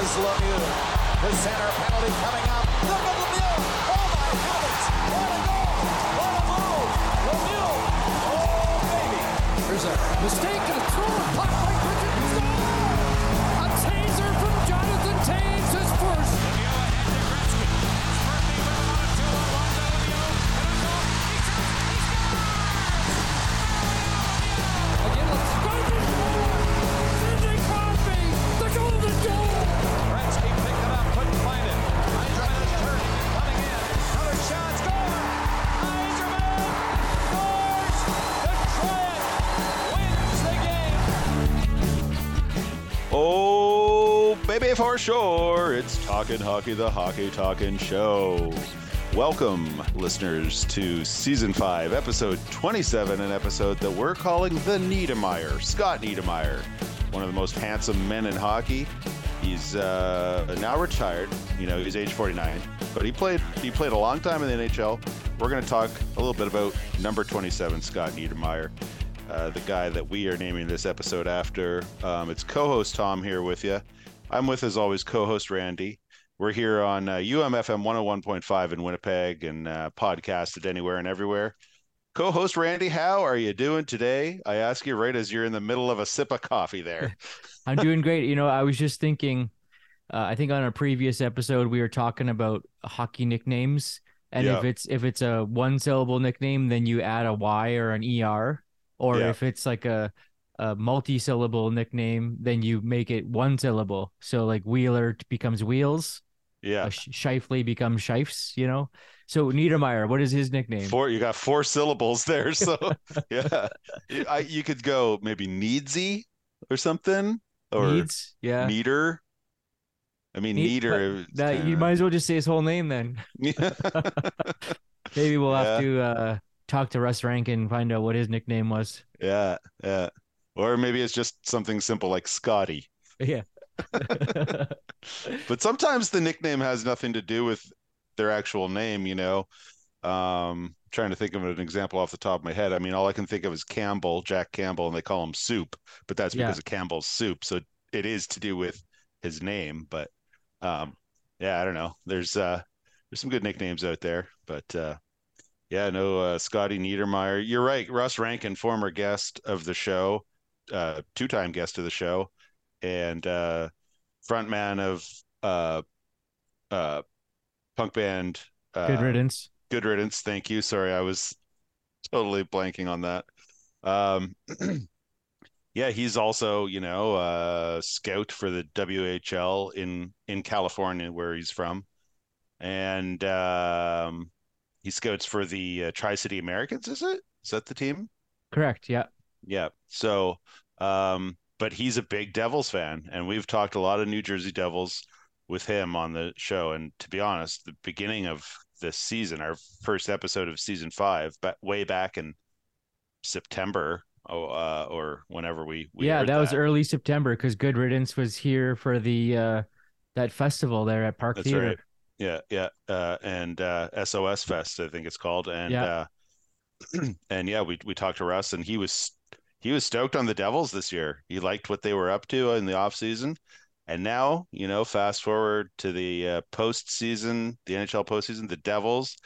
Here's Lemieux. The center penalty coming up. Look at Lemieux. Oh my heavens. What a goal. What a move. Lemieux. Oh baby. There's a mistake and a throw. Baby, for sure. It's Talking Hockey, the Hockey Talking Show. Welcome, listeners, to Season 5, Episode 27, an episode that we're calling The Niedermayer. Scott Niedermayer, one of the most handsome men in hockey. He's uh, now retired. You know, he's age 49, but he played he played a long time in the NHL. We're going to talk a little bit about number 27, Scott Niedermayer, uh, the guy that we are naming this episode after. Um, it's co-host Tom here with you. I'm with, as always, co-host Randy. We're here on uh, UMFM 101.5 in Winnipeg and uh, podcasted anywhere and everywhere. Co-host Randy, how are you doing today? I ask you right as you're in the middle of a sip of coffee there. I'm doing great. You know, I was just thinking, uh, I think on a previous episode we were talking about hockey nicknames, and Yeah. if it's if it's a one syllable nickname, then you add a Y or an ER, or Yeah. if it's like a a multi syllable nickname, then you make it one syllable. So like Wheeler becomes Wheels, Yeah. uh, Scheifele becomes Shifes. You know, so Niedermayer, what is his nickname? Four, you got four syllables there, so yeah, You- I, you could go maybe needsy or something, or Needs, yeah. neater. I mean, Need- neater. that you might as well just say his whole name then. Maybe we'll have to uh, talk to Russ Rankin and find out what his nickname was. yeah, yeah, or maybe it's just something simple like Scotty. Yeah. But sometimes the nickname has nothing to do with their actual name. You know, um, trying to think of an example off the top of my head. I mean, all I can think of is Campbell, Jack Campbell, and they call him Soup, but that's Yeah. because of Campbell's soup. So it is to do with his name. But um, yeah, I don't know. There's uh, there's some good nicknames out there, but uh, yeah, no, uh, Scotty Niedermayer. You're right. Russ Rankin, former guest of the show, uh, two-time guest of the show, and uh, frontman of uh, uh, punk band. Uh, Good riddance. Good riddance. Thank you. Sorry, I was totally blanking on that. Um, yeah, he's also, you know, a scout for the WHL in in California, where he's from, and um, he scouts for the uh, Tri City Americans. Is it? Is that the team? Correct. Yeah. Yeah. So, um, but he's a big Devils fan, and we've talked a lot of New Jersey Devils with him on the show. And to be honest, the beginning of this season, our first episode of season five, but way back in September, oh, uh, or whenever we, we yeah, aired that was early September because Good Riddance was here for the uh, that festival there at Park That's Theater. right. Yeah, yeah, uh, and uh, SOS Fest, I think it's called, and Yeah. uh, and yeah, we we talked to Russ, and he was he was stoked on the Devils this year. He liked what they were up to in the off season, and now you know, fast forward to the uh, postseason, the NHL postseason, the Devils,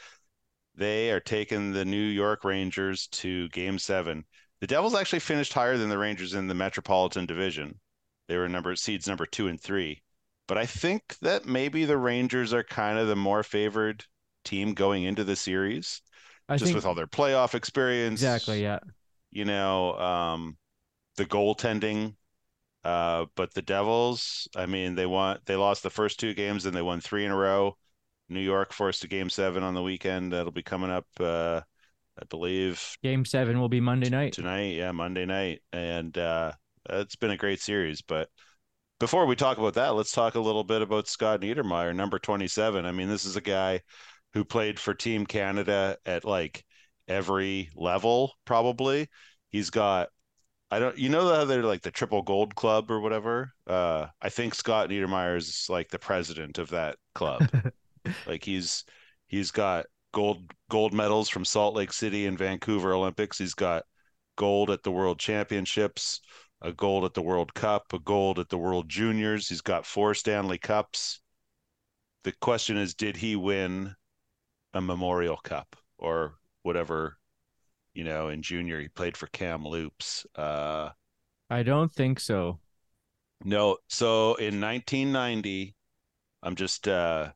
they are taking the New York Rangers to Game Seven. The Devils actually finished higher than the Rangers in the Metropolitan Division. They were number seeds number two and three. But I think that maybe the Rangers are kind of the more favored team going into the series, I just think with all their playoff experience. exactly. Yeah. You know, um, the goaltending. Uh, but the Devils, I mean, they won. They lost the first two games, and they won three in a row. New York forced a game seven on the weekend. That'll be coming up, uh, I believe, Game seven will be Monday night. tonight. Yeah, Monday night, and uh, it's been a great series. But before we talk about that, let's talk a little bit about Scott Niedermayer, number 27. I mean, this is a guy who played for Team Canada at like every level, probably. He's got, I don't, you know, how they're like the triple gold club or whatever. Uh, I think Scott Niedermayer is like the president of that club. like he's he's got gold gold medals from Salt Lake City and Vancouver Olympics. He's got gold at the World Championships. a gold at the World Cup, a gold at the World Juniors. He's got four Stanley Cups. The question is, did he win a Memorial Cup or whatever? You know, in junior, he played for Kamloops. Uh, I don't think so. no, so in 1990, I'm just uh,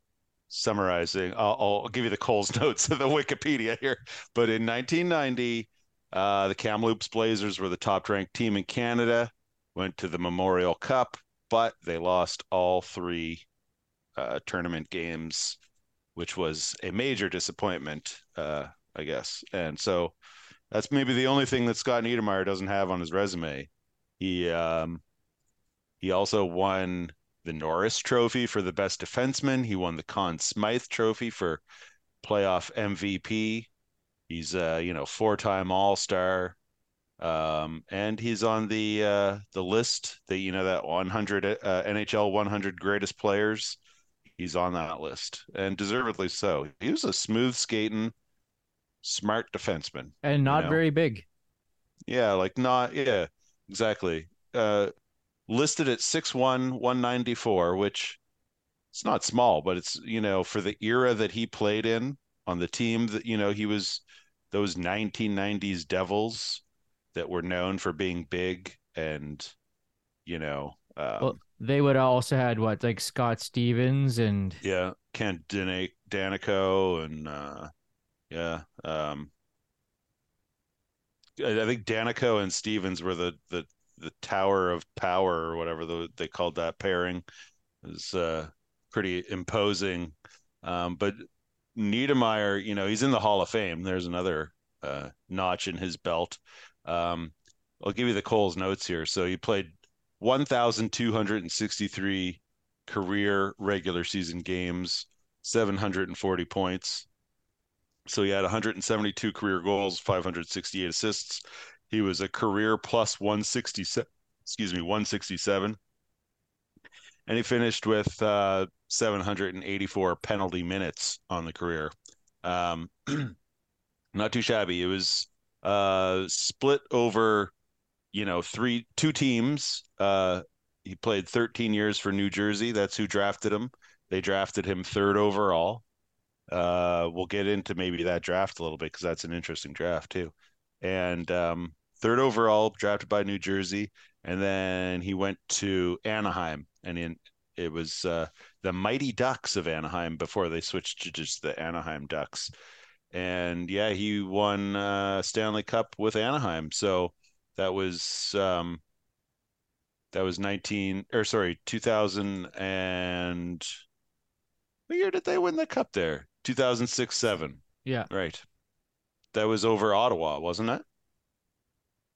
summarizing. I'll, I'll give you the Coles notes of the Wikipedia here. But in 1990, uh, the Kamloops Blazers were the top ranked team in Canada, went to the Memorial Cup, but they lost all three uh, tournament games, which was a major disappointment, uh, I guess. And so that's maybe the only thing that Scott Niedermayer doesn't have on his resume. He um, he also won the Norris Trophy for the best defenseman. He won the Conn Smythe Trophy for playoff MVP. He's a you know four-time All-Star, um, and he's on the uh, the list that you know that 100 uh, NHL 100 greatest players. He's on that list, and deservedly so. He was a smooth skating, smart defenseman. And not know. very big. Yeah, like not yeah, exactly. Uh listed at 6'1, 194, which it's not small, but it's you know, for the era that he played in on the team that you know, he was those 1990s Devils that were known for being big and you know, um, Well, they would also had what like Scott Stevens and yeah, Kent Dan- Daneyko and uh yeah, um I think Daneyko and Stevens were the the the Tower of Power or whatever the, they called that pairing. It was uh, pretty imposing. Um, but Niedermayer, you know, he's in the Hall of Fame. There's another uh, notch in his belt. Um, I'll give you the Coles notes here. So he played 1,263 career regular season games, 740 points. So he had 172 career goals, 568 assists. He was a career plus 167, excuse me, 167. And he finished with uh, 784 penalty minutes on the career. Um, not too shabby. It was uh, split over, you know, three, two teams. Uh, he played 13 years for New Jersey. That's who drafted him. They drafted him third overall. Uh, we'll get into maybe that draft a little bit because that's an interesting draft too. And um, third overall, drafted by New Jersey, and then he went to Anaheim, and in it was uh, the Mighty Ducks of Anaheim before they switched to just the Anaheim Ducks. And yeah, he won uh, Stanley Cup with Anaheim. So that was um, that was 19 or sorry, 2000 and what year did they win the cup there? 2006 7. yeah, Right. That was over Ottawa, wasn't it?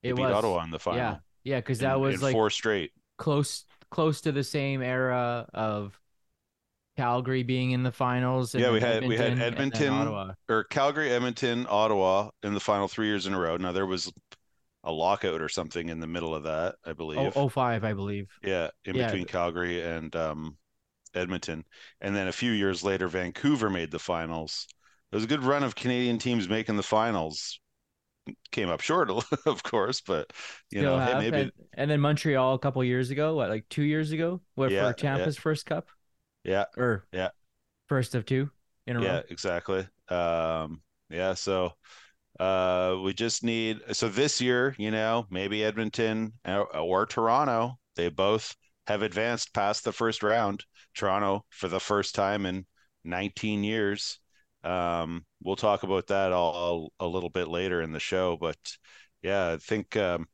They it beat was Ottawa in the final. Yeah, yeah, because that in- was in like four straight. close close to the same era of Calgary being in the finals. and Yeah, we had we had Edmonton Ottawa. or Calgary, Edmonton, Ottawa in the final three years in a row. Now there was a lockout or something in the middle of that, I believe. Oh, 05, I believe. Yeah, in Yeah. between Calgary and um, Edmonton, and then a few years later, Vancouver made the finals. It was a good run of Canadian teams making the finals. Came up short, of course, but you Still know, hey, maybe and, and then Montreal a couple years ago, what like two years ago, what Yeah, for Tampa's first cup yeah, or Yeah. first of two in a yeah, row. exactly. Um, yeah, so uh, we just need so this year, you know, maybe Edmonton or, or Toronto, they both have advanced past the first round. Toronto for the first time in 19 years. Um, we'll talk about that all, a little bit later in the show, but yeah, I think um,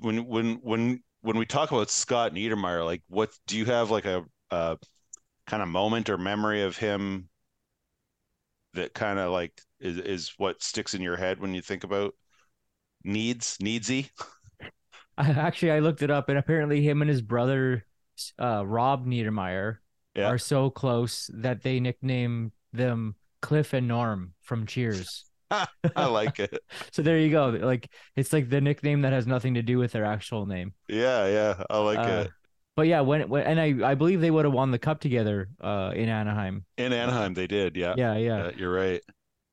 when when when when we talk about Scott Niedermayer, like, what do you have like a, a kind of moment or memory of him that kind of like is is what sticks in your head when you think about needs needsy? Actually, I looked it up, and apparently, him and his brother, uh, Rob Niedermayer, Yeah. are so close that they nickname them Cliff and Norm from Cheers. I like it. So there you go. Like it's like the nickname that has nothing to do with their actual name. Yeah, yeah, I like Uh, it. But yeah, when, when and I I believe they would have won the cup together uh in Anaheim. In Anaheim, they did. Yeah, Yeah, yeah. yeah, you're right.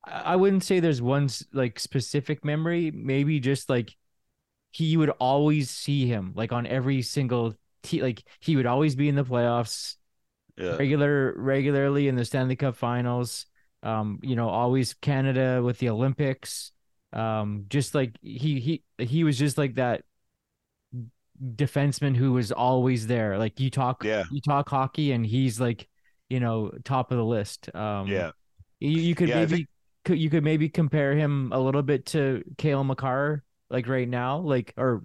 I I wouldn't say there's one like specific memory, maybe just like he would always see him like on every single t like he would always be in the playoffs Yeah. regular regularly in the Stanley Cup finals. Um, you know, always Canada with the Olympics. Um, just like he he he was just like that defenseman who was always there. Like you talk Yeah. you talk hockey and he's like, you know, top of the list. Um Yeah. you, you could Yeah, maybe think- could you could maybe compare him a little bit to Cale Makar, like right now, like or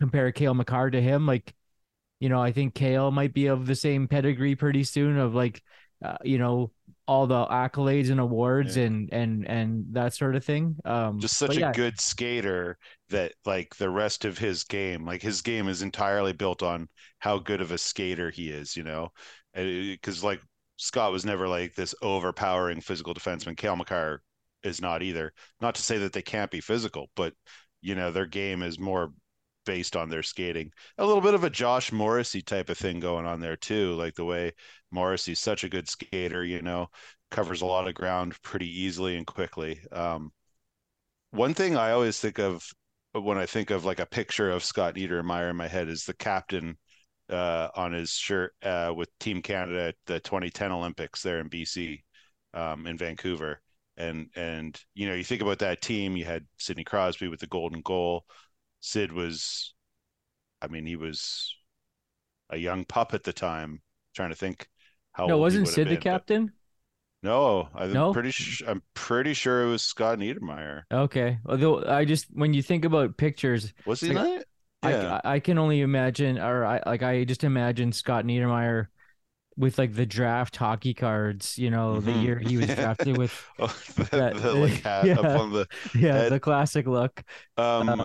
compare Cale Makar to him. Like, you know, I think Cale might be of the same pedigree pretty soon of like uh, you know, all the accolades and awards Yeah. and and and that sort of thing. Um Just but such a yeah, good skater that like the rest of his game, like his game is entirely built on how good of a skater he is, you know? Because like Scott was never like this overpowering physical defenseman. Cale Makar is not either. Not to say that they can't be physical, but you know, their game is more based on their skating. A little bit of a Josh Morrissey type of thing going on there too, like the way Morrissey's such a good skater, you know, covers a lot of ground pretty easily and quickly. Um, one thing I always think of when I think of like a picture of Scott Niedermayer in my head is the captain uh, on his shirt uh, with Team Canada at the 2010 Olympics there in BC, um, in Vancouver. And and you know you think about that team. You had Sidney Crosby with the golden goal. Sid was, I mean, he was a young pup at the time. trying to think how no, wasn't Sid the been, but- captain? No, I'm No? pretty. Sh- I'm pretty sure it was Scott Niedermayer. Okay. Although I just when you think about pictures, Was he Like, not? Yeah. I I can only imagine, or I like I just imagine Scott Niedermayer with like the draft hockey cards. You know, the Mhm. year he was drafted with Oh, the, that- the like hat yeah. up on the yeah Head. the classic look. um Uh,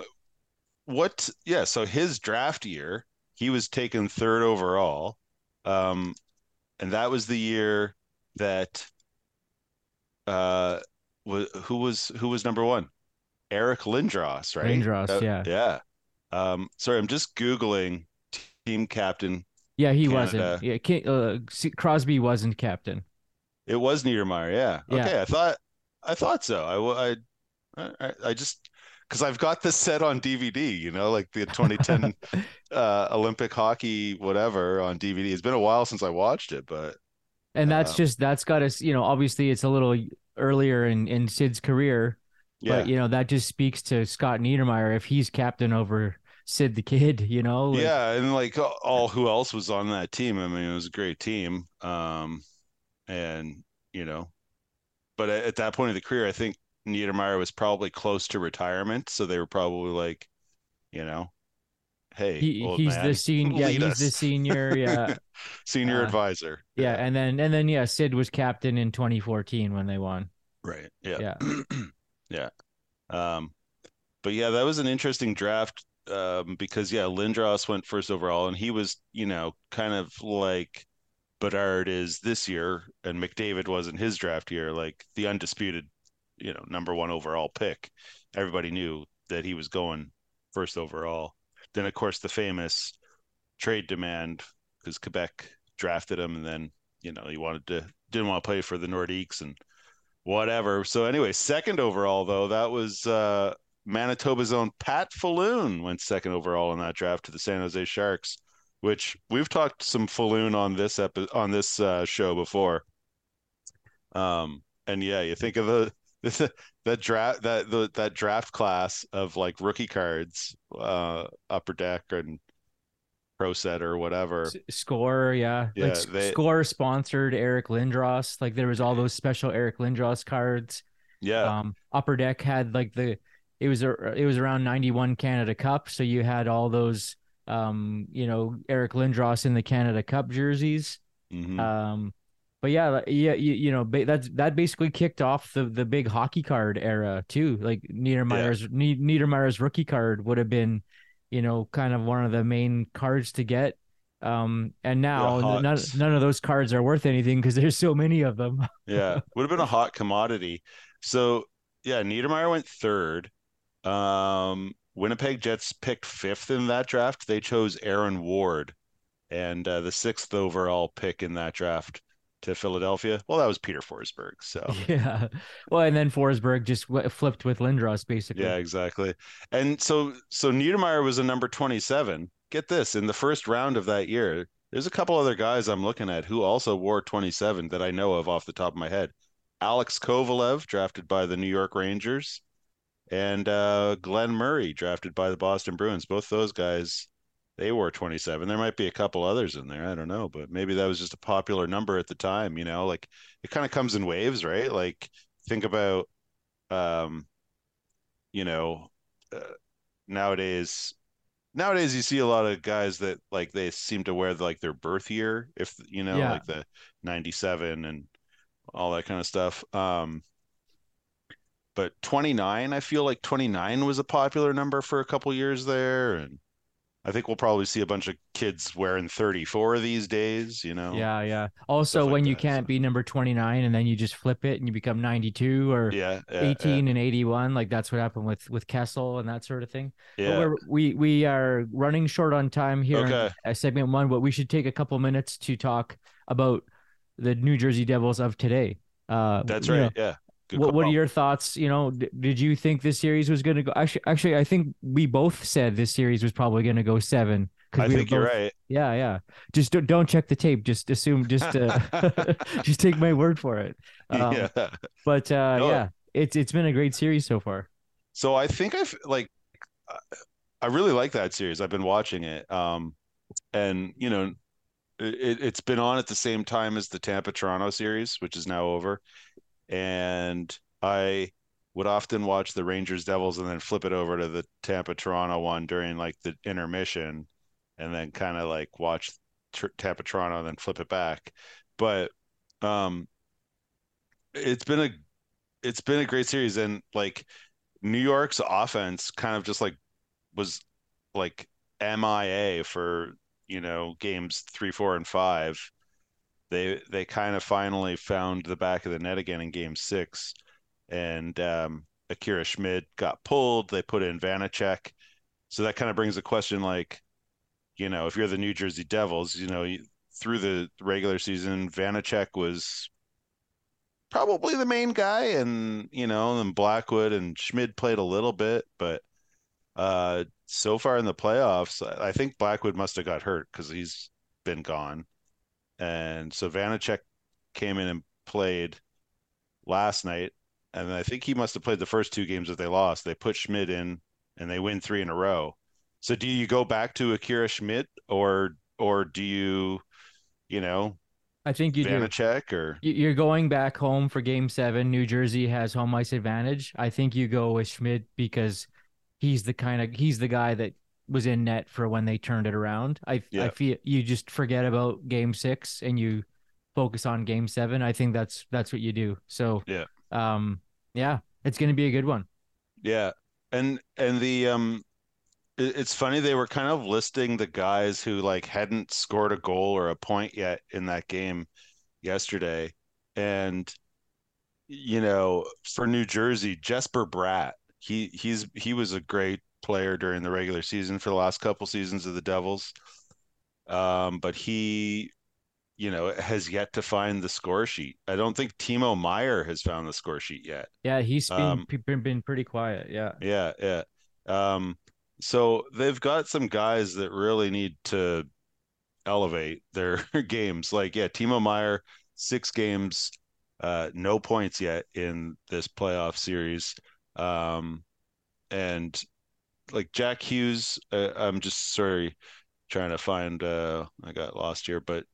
what yeah so his draft year he was taken third overall um and that was the year that uh wa- who was who was number one Eric Lindros right Lindros, That- yeah. yeah um sorry I'm just googling team captain Yeah, he Canada. wasn't. Yeah, uh, Crosby wasn't captain. It was Niedermayer, yeah. Yeah. Okay, I thought I thought so. I I I, I just because I've got this set on DVD, you know, like the 2010 uh, Olympic hockey whatever on DVD. It's been a while since I watched it, but And that's Um, just that's got us. You know, obviously it's a little earlier in in Sid's career, yeah, but you know that just speaks to Scott Niedermayer if he's captain over Sid the Kid. You know, like- yeah, and like all who else was on that team. I mean, it was a great team. Um, and you know, but at, at that point of the career, I think Niedermayer was probably close to retirement, so they were probably like, you know, hey, He, he's man, the senior. Yeah, he's the senior. Yeah, senior Uh, advisor. yeah, and then and then yeah, Sid was captain in 2014 when they won. right. Yeah. Yeah. yeah. Um, but yeah, that was an interesting draft um, because yeah, Lindros went first overall, and he was you know kind of like Bedard is this year, and McDavid was in his draft year, like the undisputed, you know, number one overall pick. Everybody knew that he was going first overall. Then of course the famous trade demand because Quebec drafted him, and then you know he wanted to didn't want to play for the Nordiques and whatever. So anyway, second overall though, that was uh, Manitoba's own Pat Falloon went second overall in that draft to the San Jose Sharks, which we've talked some Falloon on this epi- on this uh, show before. Um, and yeah, you think of the that draft that the that draft class of like rookie cards, uh, upper deck and pro set or whatever. S- Score, yeah, Yeah, like they- Score sponsored Eric Lindros. Like there was all those special Eric Lindros cards. Yeah, Um, Upper Deck had like the it was a it was around 91 Canada Cup, so you had all those um, you know, Eric Lindros in the Canada Cup jerseys. mhm. Um, but yeah, yeah, you, you know, that's that basically kicked off the the big hockey card era too. Like Niedermayer's Nie- Niedermayer's rookie card would have been, you know, kind of one of the main cards to get. Um, and now none none of those cards are worth anything because there's so many of them. Yeah, would have been a hot commodity. So yeah, Niedermayer went third. Um, Winnipeg Jets picked fifth in that draft. They chose Aaron Ward, and uh, the sixth overall pick in that draft to Philadelphia. Well, that was Peter Forsberg. So Yeah. Well, and then Forsberg just w- flipped with Lindros, basically. yeah, exactly. And so so Niedermayer was a number 27. Get this, in the first round of that year, there's a couple other guys I'm looking at who also wore 27 that I know of off the top of my head. Alex Kovalev, drafted by the New York Rangers, and uh, Glen Murray, drafted by the Boston Bruins. Both those guys, they wore 27. There might be a couple others in there. I don't know, but maybe that was just a popular number at the time. You know, like it kind of comes in waves, right? Like think about, um, you know, uh, nowadays. Nowadays, you see a lot of guys that like they seem to wear like their birth year, if you know, Yeah. like the '97 and all that kind of stuff. Um, but 29, I feel like 29 was a popular number for a couple years there, and I think we'll probably see a bunch of kids wearing 34 these days. You know, Yeah, yeah. Also, Stuff like when you that, can't so. be number 29 and then you just flip it and you become 92 or yeah, yeah, 18 and 81, like that's what happened with with Kessel and that sort of thing. But yeah. we're, we we are running short on time here in Okay. uh, segment one, but we should take a couple minutes to talk about the New Jersey Devils of today. Uh, That's you know, right. Yeah. Good what, what are your thoughts? You know, d- did you think this series was going to go? Actually, actually, I think we both said this series was probably going to go seven. I we think you're right. Yeah, yeah. Just don't, don't check the tape. Just assume. Just uh, just take my word for it. Um, yeah. But uh, No. yeah, it's it's been a great series so far. So I think I've like I really like that series. I've been watching it. Um and you know it, it's been on at the same time as the Tampa Toronto series, which is now over. And I would often watch the Rangers Devils and then flip it over to the Tampa Toronto one during like the intermission and then kind of like watch Tr- Tampa Toronto and then flip it back. But um it's been a it's been a great series and like New York's offense kind of just like was like MIA for, you know, games three, four, and five. They they kind of finally found the back of the net again in game six. And um Akira Schmid got pulled. They put in Vanecek. So that kind of brings a question like, you know, if you're the New Jersey Devils, you know, through the regular season, Vanecek was probably the main guy and you know then blackwood and schmid played a little bit but uh so far in the playoffs I think blackwood must have got hurt because he's been gone and so vanecek came in and played last night and i think he must have played the first two games that they lost they put Schmid in and they win three in a row so do you go back to akira schmid or or do you you know I think you do. vanecek or You're going back home for Game Seven. New Jersey has home ice advantage. I think you go with Schmid because he's the kind of he's the guy that was in net for when they turned it around. I I feel you just forget about Game Six and you focus on Game Seven. I think that's that's what you do. So Yeah. um, yeah, it's gonna be a good one. Yeah, and and the um, it- it's funny they were kind of listing the guys who like hadn't scored a goal or a point yet in that game yesterday, and you know for New Jersey, Jesper Bratt, he he's he was a great player during the regular season for the last couple seasons of the Devils, um, but he. You know, has yet to find the score sheet. I don't think Timo Meier has found the score sheet yet. Yeah, he's been Um, been, been pretty quiet. Yeah. Yeah, yeah. Um, so they've got some guys that really need to elevate their games. Like, yeah, Timo Meier, six games, uh, no points yet in this playoff series. Um, and like Jack Hughes, uh, I'm just sorry trying to find uh I got lost here, but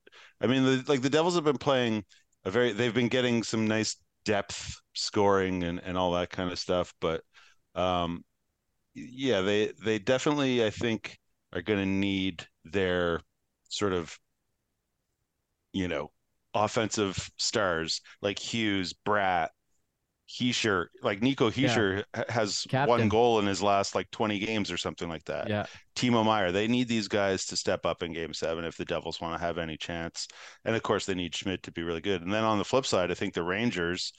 I mean the like the Devils have been playing a very they've been getting some nice depth scoring and, and all that kind of stuff, but um yeah, they they definitely I think are going to need their sort of you know offensive stars like Hughes, Bratt, Hischier, like Nico Hischier ha- has Captain. one goal in his last like 20 games or something like that. Yeah. Timo Meier, they need these guys to step up in game seven if the Devils want to have any chance. And of course, they need Schmid to be really good. And then on the flip side, I think the Rangers,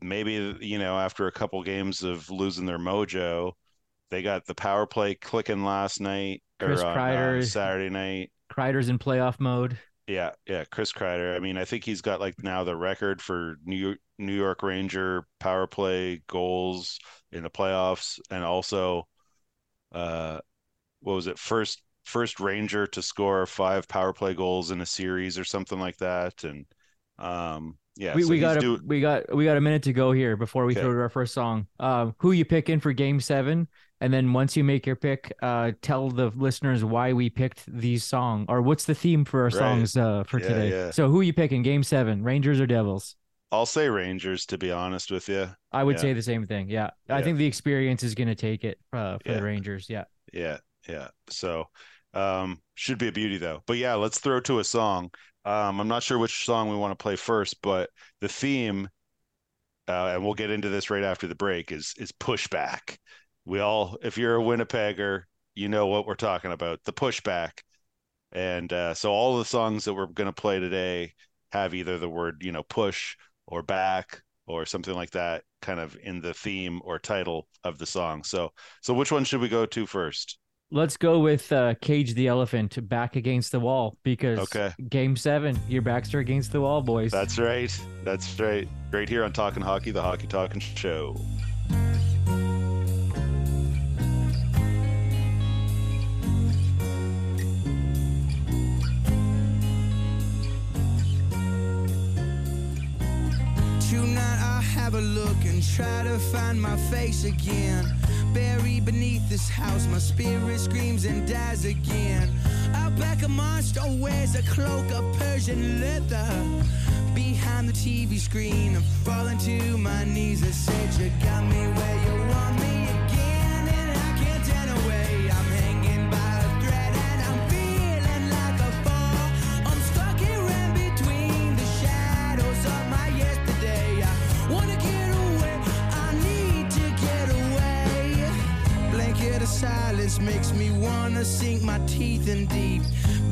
maybe, you know, after a couple games of losing their mojo, they got the power play clicking last night Chris uh, or on, Kreider. on Saturday night. Kreider's in playoff mode. Yeah, yeah, Chris Kreider. I mean, I think he's got like now the record for New York, New York Ranger power play goals in the playoffs, and also, uh, what was it? First first Ranger to score five power play goals in a series or something like that. And um, yeah, we, so we got a, do- we got we got a minute to go here before we Okay. throw to our first song. Um, who you picking for Game Seven? And then once you make your pick, uh, tell the listeners why we picked these songs or what's the theme for our Right. songs uh, for Yeah, today. yeah. So who you picking? Game Seven, Rangers or Devils? I'll say Rangers to be honest with you. I would Yeah. say the same thing. Yeah, I think the experience is going to take it uh, for Yeah. the Rangers. Yeah. Yeah, yeah. So um should be a beauty though. But yeah, let's throw to a song. Um I'm not sure which song we want to play first, but the theme uh, and we'll get into this right after the break is is pushback. We all if you're a Winnipegger, you know what we're talking about, the pushback. And uh, so all the songs that we're going to play today have either the word, you know, push or back or something like that kind of in the theme or title of the song. So so which one should we go to first? Let's go with uh, Cage the Elephant back against the wall because Okay. Game Seven, your backs are against the wall, boys. That's right. That's right. Right here on Talking Hockey, the Hockey Talking Show. Tonight I'll have a look and try to find my face again. Buried beneath this house, my spirit screams and dies again. Out back, a monster wears a cloak of Persian leather. Behind the TV screen, I'm falling to my knees. I said, You got me where you want me wanna sink my teeth in deep.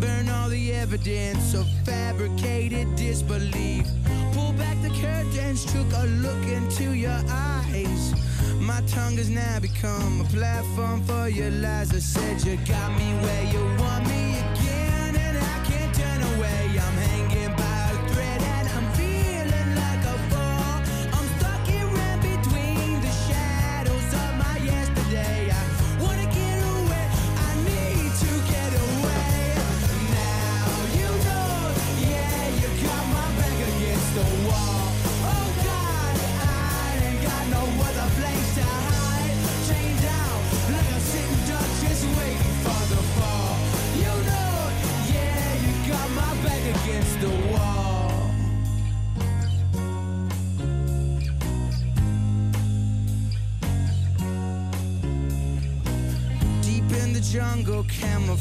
Burn all the evidence of fabricated disbelief. Pull back the curtains, took a look into your eyes. My tongue has now become a platform for your lies. I said you got me where you want me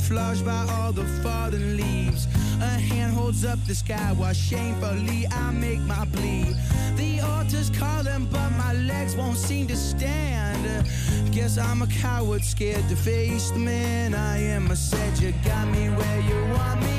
camouflaged by all the fallen leaves. A hand holds up the sky while shamefully I make my plea. The altar's calling, but my legs won't seem to stand. Guess I'm a coward, scared to face the man I am. I said you got me where you want me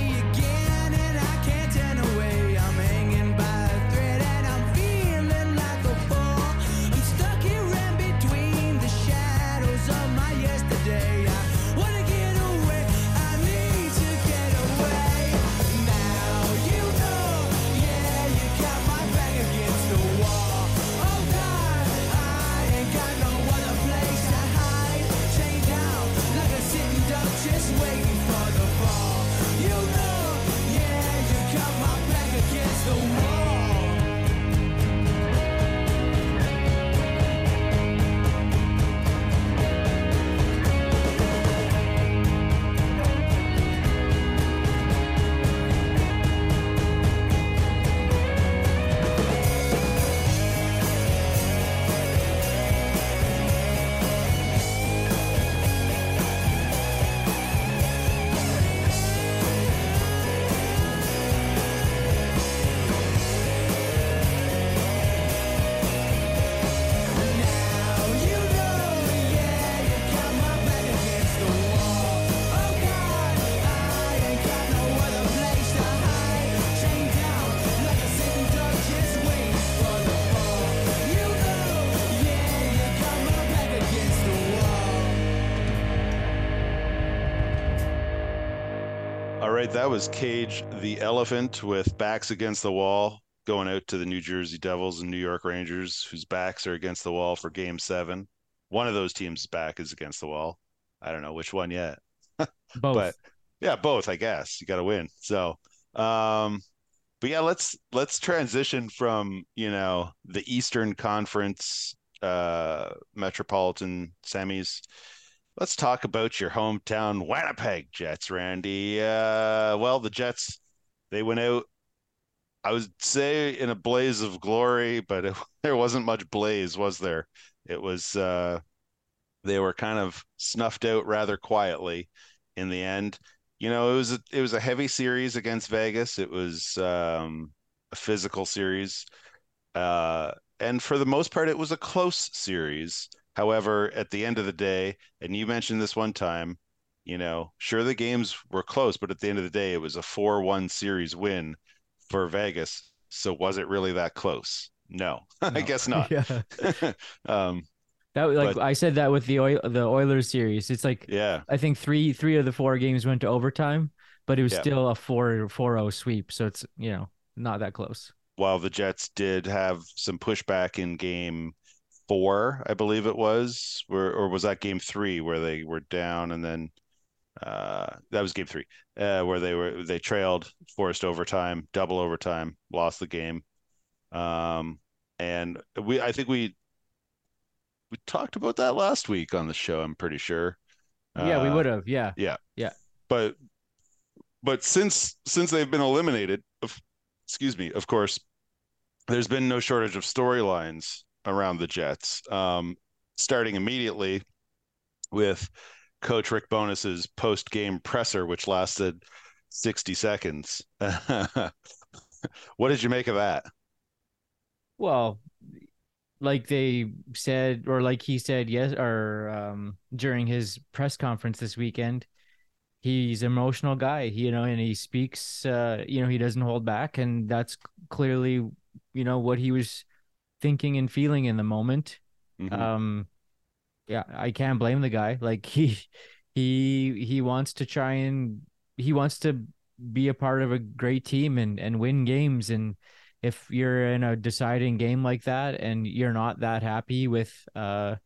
right, that was Cage the Elephant with backs against the wall going out to the New Jersey Devils and New York Rangers, whose backs are against the wall for game seven. One of those teams' back is against the wall. I don't know which one yet. Both. But yeah, both, I guess. You got to win. So, um, but yeah, let's let's transition from you know the Eastern Conference uh, Metropolitan semis. Let's talk about your hometown Winnipeg Jets, Randy. Uh, well, the Jets they went out. I would say in a blaze of glory, but it, there wasn't much blaze, was there? It was uh, they were kind of snuffed out rather quietly in the end you know, it was a, it was a heavy series against Vegas. It was um, a physical series, uh, and for the most part, it was a close series. However, at the end of the day, and you mentioned this one time, you know, sure the games were close, but at the end of the day, it was a four-one series win for Vegas. So was it really that close? No, I guess not. yeah. um, That like But- I said that with the Oil the Oilers series. It's like yeah, I think three three of the four games went to overtime, but it was Yeah. still a 4 4-0 sweep. So it's you know not that close. while the Jets did have some pushback in game four, I believe it was, where or was that game three where they were down and then uh that was game three, uh where they were they trailed, forced overtime, double overtime, lost the game. Um and we I think we we talked about that last week on the show, I'm pretty sure. yeah, we Uh, would have. Yeah. Yeah. Yeah. but but since since they've been eliminated of, excuse me of course there's been no shortage of storylines around the jets um starting immediately with coach rick bowness's post-game presser which lasted 60 seconds. What did you make of that? Well, like they said, or like he said, yes, or um, during his press conference this weekend, he's an emotional guy, you know, and he speaks, uh, you know, he doesn't hold back, and that's clearly, you know, what he was thinking and feeling in the moment. Mhm. Um, yeah, I can't blame the guy. Like he, he, he wants to try and he wants to be a part of a great team and and win games and if you're in a deciding game like that and you're not that happy with uh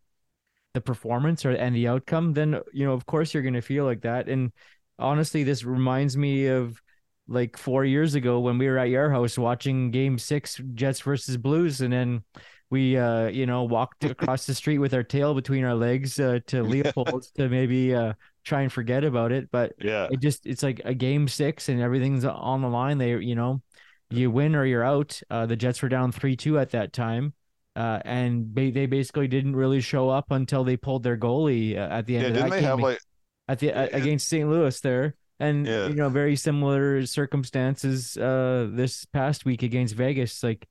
the performance or and the outcome then you know of course you're going to feel like that and honestly this reminds me of like 4 years ago when we were at your house watching game 6 Jets versus Blues and then we uh you know walked across the street with our tail between our legs uh, to Leopold's to maybe uh try and forget about it. But yeah. it just it's like a game six and everything's on the line. They you know you win or you're out. Uh the jets were down 3-2 at that time. Uh and they, they basically didn't really show up until they pulled their goalie uh, at the end yeah of didn't that they game have like at the Yeah. against st louis there and Yeah. you know very similar circumstances uh this past week against vegas like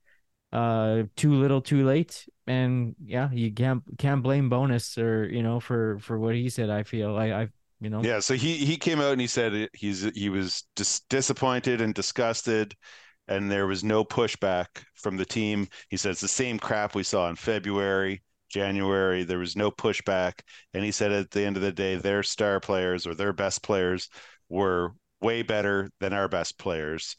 uh too little too late and yeah you can't can't blame bowness or you know for for what he said i feel i i you know Yeah, so he he came out and he said he's he was dis- disappointed and disgusted, and there was no pushback from the team. He said it's the same crap we saw in February, January. There was no pushback, and he said at the end of the day, their star players or their best players were way better than our best players.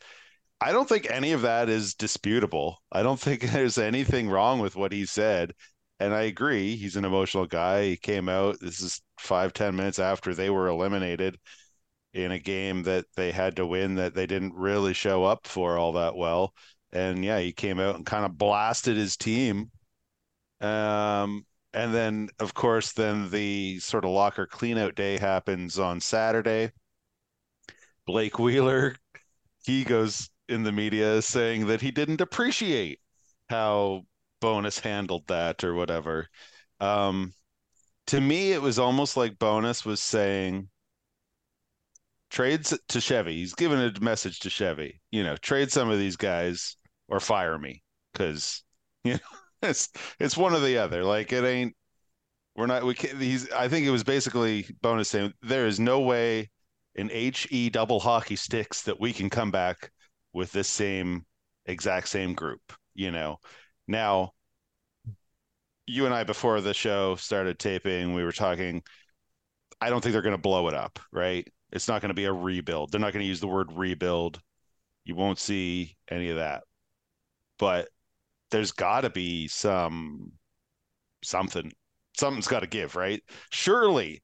I don't think any of that is disputable. I don't think there's anything wrong with what he said. And I agree, he's an emotional guy. He came out. This is five, ten minutes after they were eliminated in a game that they had to win that they didn't really show up for all that well. And yeah, he came out and kind of blasted his team. Um, and then of course, then the sort of locker cleanout day happens on Saturday. Blake Wheeler, he goes in the media saying that he didn't appreciate how Bowness handled that or whatever. Um, to me, it was almost like Bowness was saying, trades to Chevy. He's giving a message to Chevy, you know, trade some of these guys or fire me because, you know, it's it's one or the other. Like it ain't. We're not. We can't. He's. I think it was basically Bowness saying there is no way in he double hockey sticks that we can come back with this same exact same group. You know, now you and I before the show started taping, we were talking. I don't think they're going to blow it up, right? It's not going to be a rebuild. They're not going to use the word rebuild. You won't see any of that. But there's got to be some something. Something's got to give, right? Surely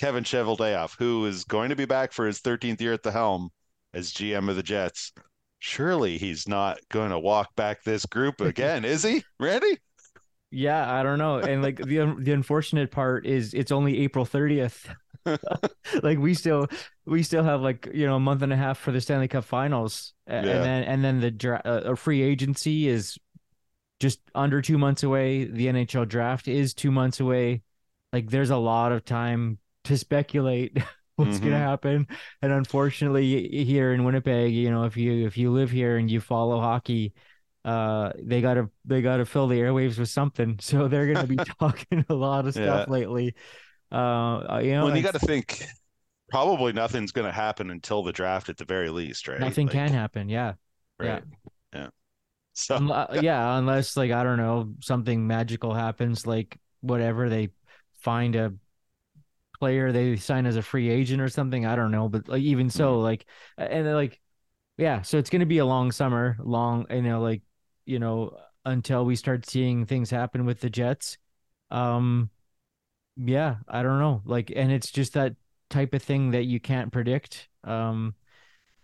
Kevin Cheveldayoff, who is going to be back for his 13th year at the helm as GM of the Jets, surely he's not going to walk back this group again, is he, Randy? Yeah, I don't know. And like the the unfortunate part is it's only April 30th. like we still we still have like, you know, a month and a half for the Stanley Cup Finals. And then and then the dra- uh, free agency is just under 2 months away. The NHL draft is 2 months away. Like there's a lot of time to speculate what's going to happen. And unfortunately here in Winnipeg, you know, if you if you live here and you follow hockey, uh they gotta they gotta fill the airwaves with something so they're gonna be talking a lot of stuff lately uh you know well, you got to think probably nothing's going to happen until the draft at the very least, right? nothing Like, can happen yeah Right. Yeah. So Unle- yeah unless like i don't know something magical happens like whatever they find a player they sign as a free agent or something i don't know but like even so Mm-hmm. like and like yeah so it's gonna be a long summer long you know like you know until we start seeing things happen with the jets um yeah i don't know like and it's just that type of thing that you can't predict um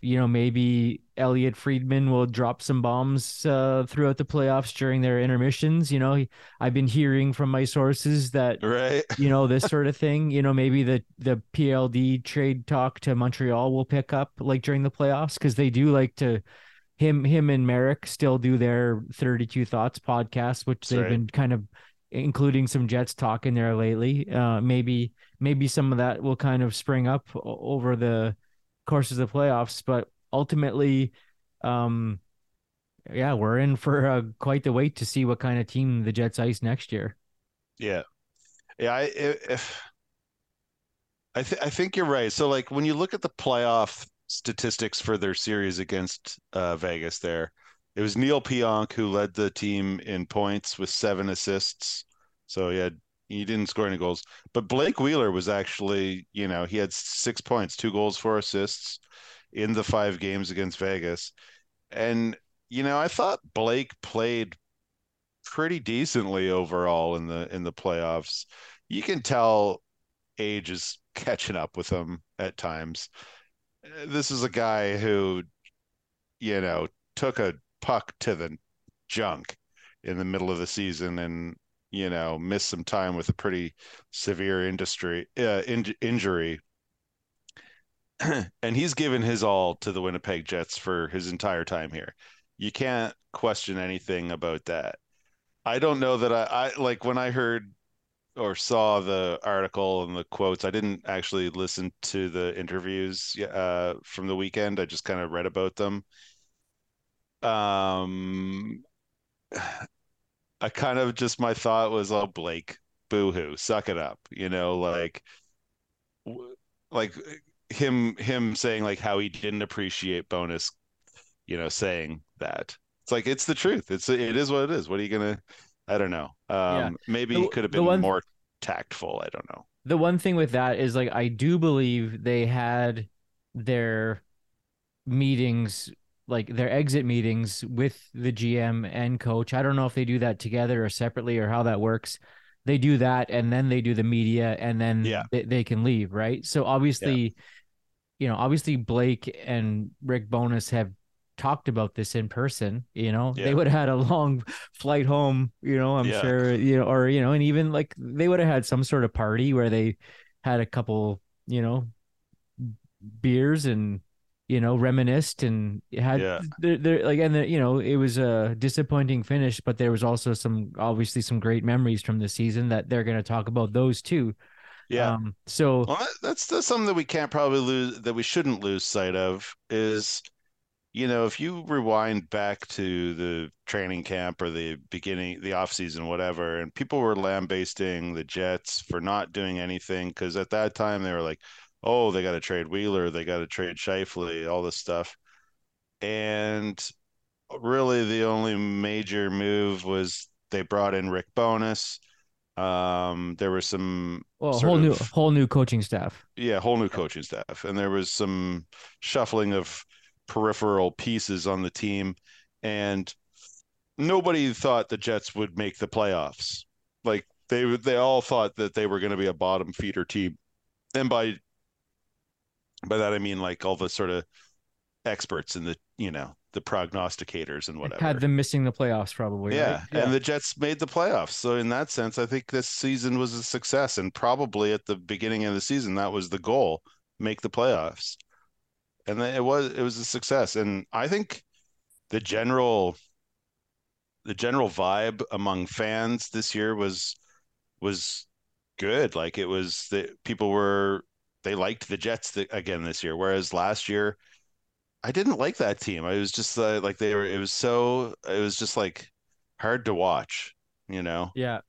you know maybe Elliotte Friedman will drop some bombs uh, throughout the playoffs during their intermissions you know he, I've been hearing from my sources that right. you know this sort of thing you know maybe the the PLD trade talk to Montreal will pick up like during the playoffs cuz they do like to him him and Marek still do their 32 thoughts podcast which That's they've right. been kind of including some Jets talk in there lately uh maybe maybe some of that will kind of spring up over the course of the playoffs but ultimately um yeah we're in for uh, quite the wait to see what kind of team the Jets ice next year Yeah, yeah. I if I th- I think you're right. So like when you look at the playoff statistics for their series against uh, Vegas, there it was Neil Pionk who led the team in points with seven assists. So he had he didn't score any goals, but Blake Wheeler was actually you know he had six points, two goals, four assists in the five games against Vegas, and you know I thought Blake played pretty decently overall in the in the playoffs. You can tell age is catching up with him at times. This is a guy who, you know, took a puck to the junk in the middle of the season and you know missed some time with a pretty severe industry uh, in- injury. and he's given his all to the Winnipeg Jets for his entire time here. You can't question anything about that. I don't know that I, I like when I heard or saw the article and the quotes. I didn't actually listen to the interviews uh, from the weekend. I just kind of read about them. Um, I kind of just my thought was, oh, Blake, boo-hoo, suck it up. You know, like, like him him saying like how he didn't appreciate Bowness. You know, saying that it's like it's the truth. It's it is what it is. What are you gonna? I don't know. Um, maybe The- he could have been one- more tactful. I don't know. the one thing with that is like I do believe they had their meetings like their exit meetings with the GM and coach. I don't know if they do that together or separately or how that works. They do that and then they do the media and then Yeah. they, they can leave, right? So obviously, you know, obviously Blake and Rick Bowness have talked about this in person, you know. Yeah. They would have had a long flight home, you know, I'm Yeah. sure, you know, or you know, and even like they would have had some sort of party where they had a couple, you know, beers and you know reminisced and had Yeah. they're like and the, you know it was a disappointing finish but there was also some obviously some great memories from the season that they're going to talk about those too Yeah. um so Well, that- that's that's something that we can't probably lose that we shouldn't lose sight of is, you know, if you rewind back to the training camp or the beginning, the off season, whatever, and people were lambasting the Jets for not doing anything because at that time they were like, oh, they got to trade Wheeler, they got to trade Scheifele, all this stuff, and really the only major move was they brought in Rick Bowness. Um, there was some Well, whole new whole new coaching staff. yeah, whole new coaching staff, and there was some shuffling of peripheral pieces on the team, and nobody thought the Jets would make the playoffs. Like they they all thought that they were going to be a bottom feeder team, and by by that I mean like all the sort of experts and the you know the prognosticators and whatever. Had them missing the playoffs probably. Yeah, right? and the Jets made the playoffs. So in that sense, I think this season was a success, and probably at the beginning of the season, that was the goal: make the playoffs. And then it was it was a success, and I think the general the general vibe among fans this year was was good. Like it was that people were they liked the Jets again this year, whereas last year I didn't like that team. I was just uh, like they were. It was so. It was just like hard to watch. You know, yeah.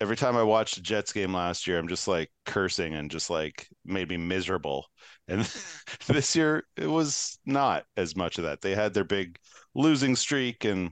every time I watched a Jets game last year, I'm just like cursing and just like made me miserable. And this year, it was not as much of that. They had their big losing streak, and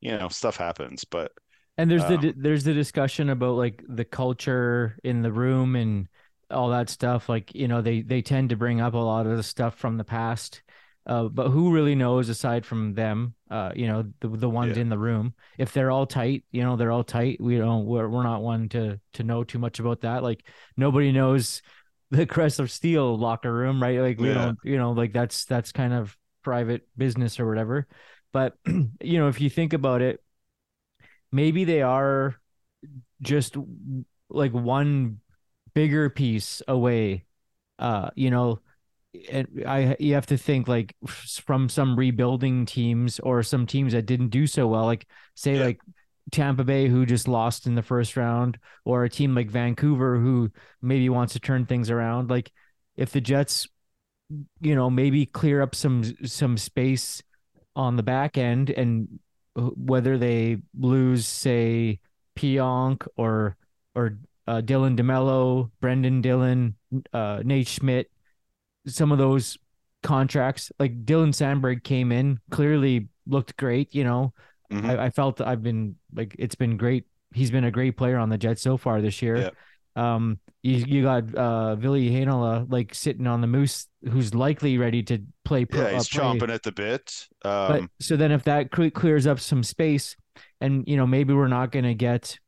you know, stuff happens. But And there's the Um, di- there's the discussion about like the culture in the room and all that stuff. Like you know they they tend to bring up a lot of the stuff from the past, uh, but who really knows aside from them? Uh, you know the the ones Yeah. in the room. If they're all tight, you know they're all tight. We don't we're we're not one to to know too much about that. Like nobody knows the Crest of Steel locker room, right? Like we Yeah. don't you know like that's that's kind of private business or whatever. But you know if you think about it maybe they are just like one bigger piece away uh you know and i you have to think like from some rebuilding teams or some teams that didn't do so well like say Yeah. like Tampa Bay who just lost in the first round or a team like Vancouver who maybe wants to turn things around like if the Jets you know maybe clear up some some space on the back end and whether they lose say Pionk or or uh, Dylan DeMelo, Brendan Dillon, uh, Nate Schmidt, some of those contracts like Dylan Samberg came in clearly looked great. You know, Mhm. I, I felt I've been like it's been great. He's been a great player on the Jets so far this year. Yeah. Um, you you got uh Ville Heinola like sitting on the moose, who's likely ready to play. Pro, yeah, he's uh, play. chomping at the bit. But Um, so then if that cle clears up some space, and you know maybe we're not going to get,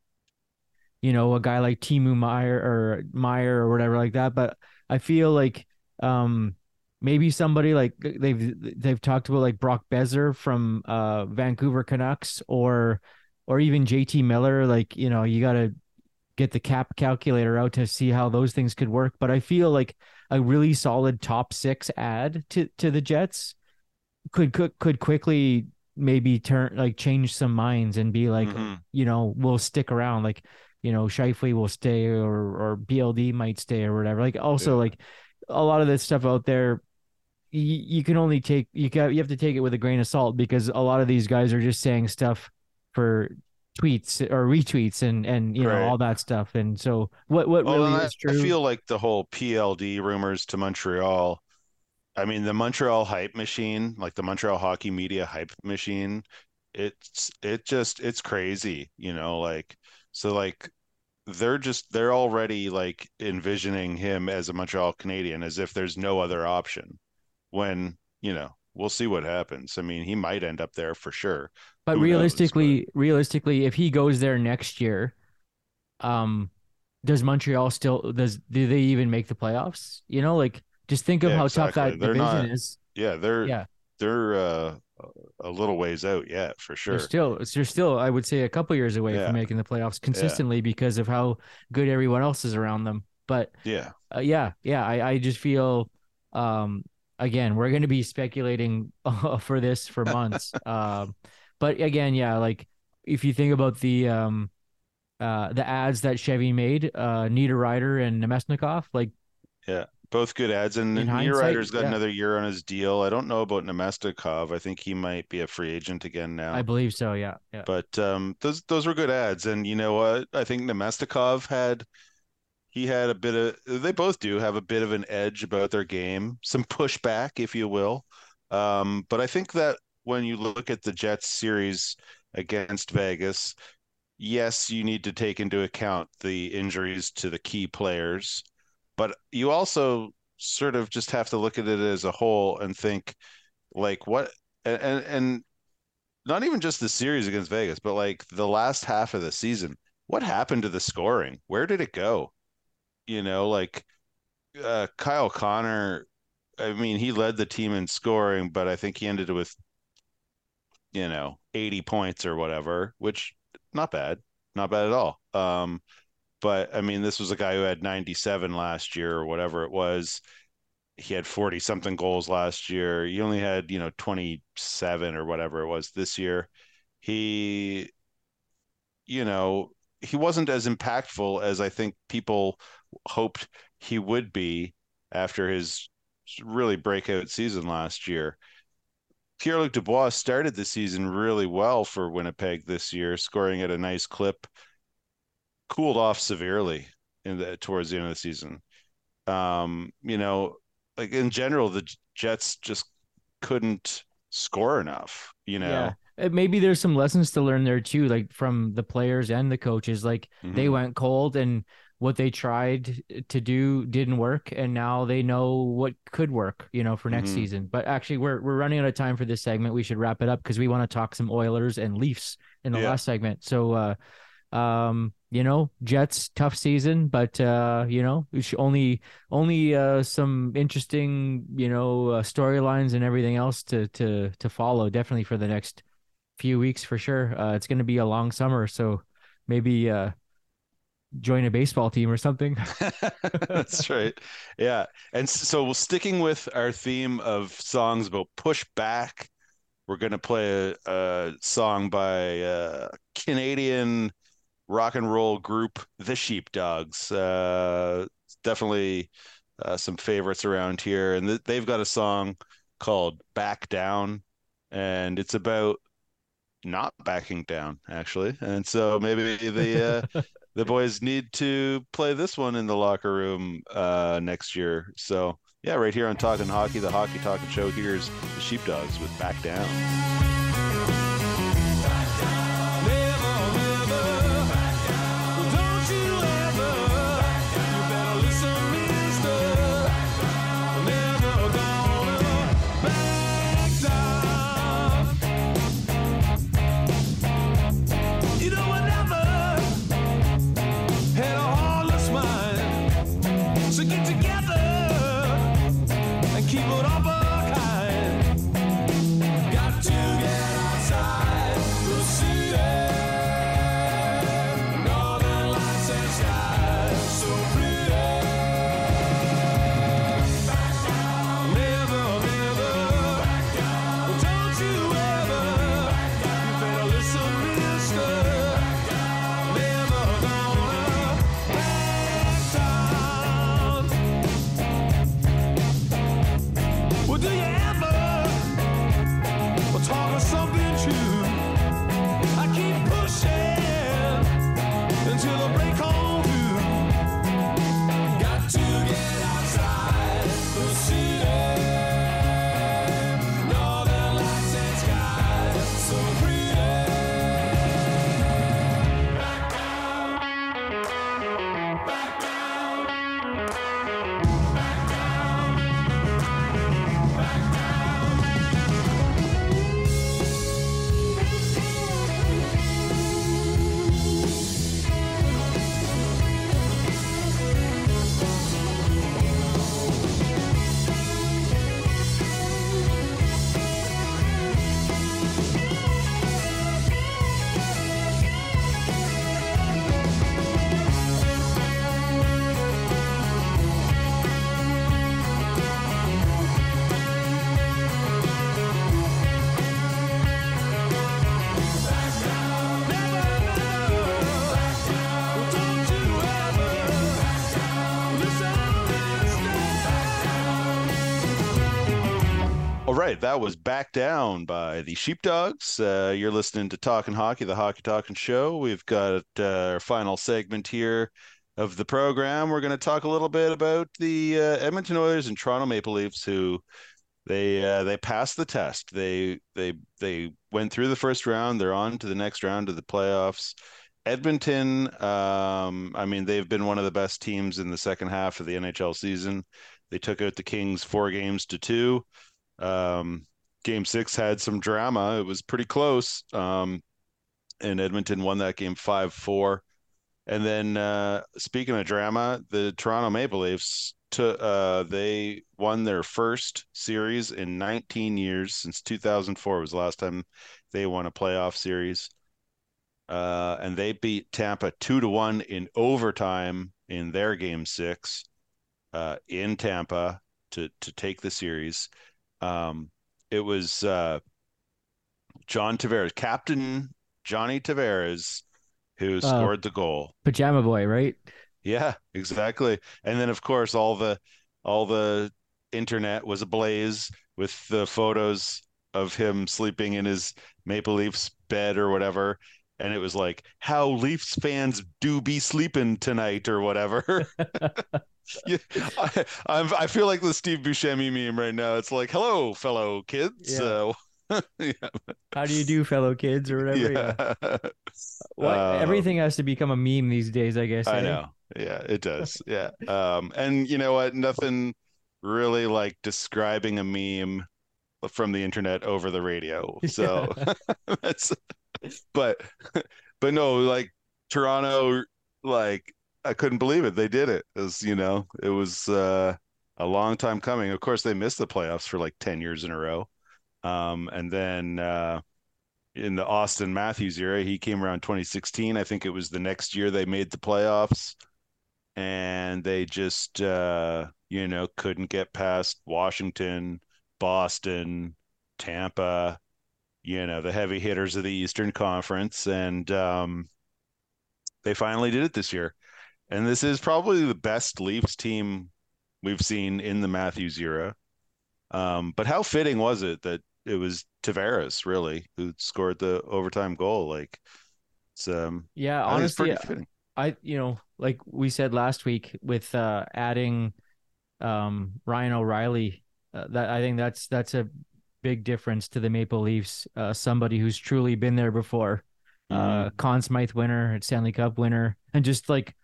you know, a guy like Timo Meier or Meier or whatever like that. But I feel like um maybe somebody like they've they've talked about like Brock Boeser from uh Vancouver Canucks or or even JT Miller. Like you know you got to get the cap calculator out to see how those things could work. But I feel like a really solid top six add to to the Jets could could could quickly maybe turn like change some minds and be like mhm. you know we'll stick around like you know Scheifele will stay or or PLD might stay or whatever like also Yeah. like a lot of this stuff out there you, you can only take you got you have to take it with a grain of salt because a lot of these guys are just saying stuff for tweets or retweets and and you Right. know all that stuff and so what what Well, really I, is true I feel like the whole PLD rumors to Montreal. I mean, the Montreal hype machine, like the Montreal hockey media hype machine, it's it just it's crazy, you know, like so like they're just they're already like envisioning him as a Montreal Canadian as if there's no other option. When, you know, we'll see what happens. I mean, he might end up there for sure. But Who knows, realistically, realistically, if he goes there next year, um, does Montreal still does do they even make the playoffs? You know, like just think of Yeah, how tough exactly. that They're division not- is. Yeah, they're Yeah. They're uh a little ways out yet for sure. They're still they're still I would say a couple years away Yeah. from making the playoffs consistently because of how good everyone else is around them. But Yeah. uh, yeah, yeah, I I just feel um again we're going to be speculating for this for months. um, but again, yeah, like if you think about the um uh the ads that Chevy made, uh Niederreiter and Namestnikov, like Both good ads, and Niederreiter's got yeah. another year on his deal. I don't know about Namestnikov. I think he might be a free agent again now. I believe so, yeah, yeah. But um, those those were good ads, and you know what? I think Namestnikov had he had a bit of. They both do have a bit of an edge about their game, some pushback, if you will. Um, but I think that when you look at the Jets series against Vegas, yes, you need to take into account the injuries to the key players, but you also sort of just have to look at it as a whole and think like what and and not even just the series against Vegas, but like the last half of the season, what happened to the scoring? Where did it go? You know, like uh, Kyle Connor, I mean, he led the team in scoring, but I think he ended with, you know, 80 points or whatever, which not bad, not bad at all. Um, but I mean, this was a guy who had 97 last year or whatever it was. He had 40 something goals last year. He only had, you know, 27 or whatever it was this year. He, you know, he wasn't as impactful as I think people hoped he would be after his really breakout season last year. Pierre Luc Dubois started the season really well for Winnipeg this year, scoring at a nice clip. Cooled off severely in the towards the end of the season. Um, you know, like in general, the Jets just couldn't score enough. You know, Yeah. Maybe there's some lessons to learn there too, like from the players and the coaches. Like they Mhm. went cold and what they tried to do didn't work, and now they know what could work, you know, for next Mhm. season. But actually, we're we're running out of time for this segment. We should wrap it up because we want to talk some Oilers and Leafs in the Yeah. last segment. So, uh, um, you know, Jets tough season, but uh, you know, only only uh some interesting, you know, uh, storylines and everything else to to to follow. Definitely for the next few weeks for sure. Uh, it's going to be a long summer, so maybe uh, join a baseball team or something. That's right. Yeah. And so sticking with our theme of songs about push back, we're going to play a, a song by a Canadian rock and roll group, The Sheepdogs. Uh, definitely uh, some favorites around here. And th- they've got a song called Back Down, and it's about not backing down, actually. And so maybe the. Uh, the boys need to play this one in the locker room uh, next year. So yeah, right here on Talking Hockey, the Hockey Talking Show. Here's the Sheepdogs with Back Down. Right, that was Back Down by the Sheepdogs. Uh, you're listening to Talking Hockey, the Hockey Talking Show. We've got uh, our final segment here of the program. We're going to talk a little bit about the uh, Edmonton Oilers and Toronto Maple Leafs, who they uh, they passed the test. They they they went through the first round. They're on to the next round of the playoffs, Edmonton, um, I mean, they've been one of the best teams in the second half of the NHL season. They took out the Kings four games to two. Um, game six had some drama. It was pretty close. Um, and Edmonton won that game 5 4. And then, uh, speaking of drama, the Toronto Maple Leafs, to, uh, they won their first series in 19 years since 2004 was the last time they won a playoff series. Uh, and they beat Tampa two to one in overtime in their game six uh, in Tampa to to take the series. Um, it was uh, John Tavares, Captain Johnny Tavares, who scored the goal. Pajama boy, right? Yeah, exactly. And then of course all the all the internet was ablaze with the photos of him sleeping in his Maple Leafs bed or whatever. And it was like how Leafs fans do be sleeping tonight or whatever. yeah, I, I'm, I feel like the Steve Buscemi meme right now. It's like, hello, fellow kids. Yeah. Uh, yeah. How do you do, fellow kids, or whatever? Yeah. yeah. What, Um, everything has to become a meme these days, I guess. I eh? know. Yeah, it does. Yeah. Um, and you know what? Nothing really like describing a meme from the internet over the radio. So that's but but no, like Toronto, like I couldn't believe it. They did it. It was, you know, it was uh a long time coming. Of course, they missed the playoffs for like 10 years in a row. Um, and then uh in the Auston Matthews era, he came around 2016. I think it was the next year they made the playoffs and they just uh you know couldn't get past Washington, Boston, Tampa, you know, the heavy hitters of the Eastern Conference and um they finally did it this year. And this is probably the best Leafs team we've seen in the Matthews era. Um, but how fitting was it that it was Tavares really who scored the overtime goal? Like it's um Yeah, I think it's honestly. I you know, like we said last week with uh adding um Ryan O'Reilly, uh, that I think that's that's a big difference to the Maple Leafs. Uh somebody who's truly been there before. Uh Conn Smythe winner, Stanley Cup winner, and just like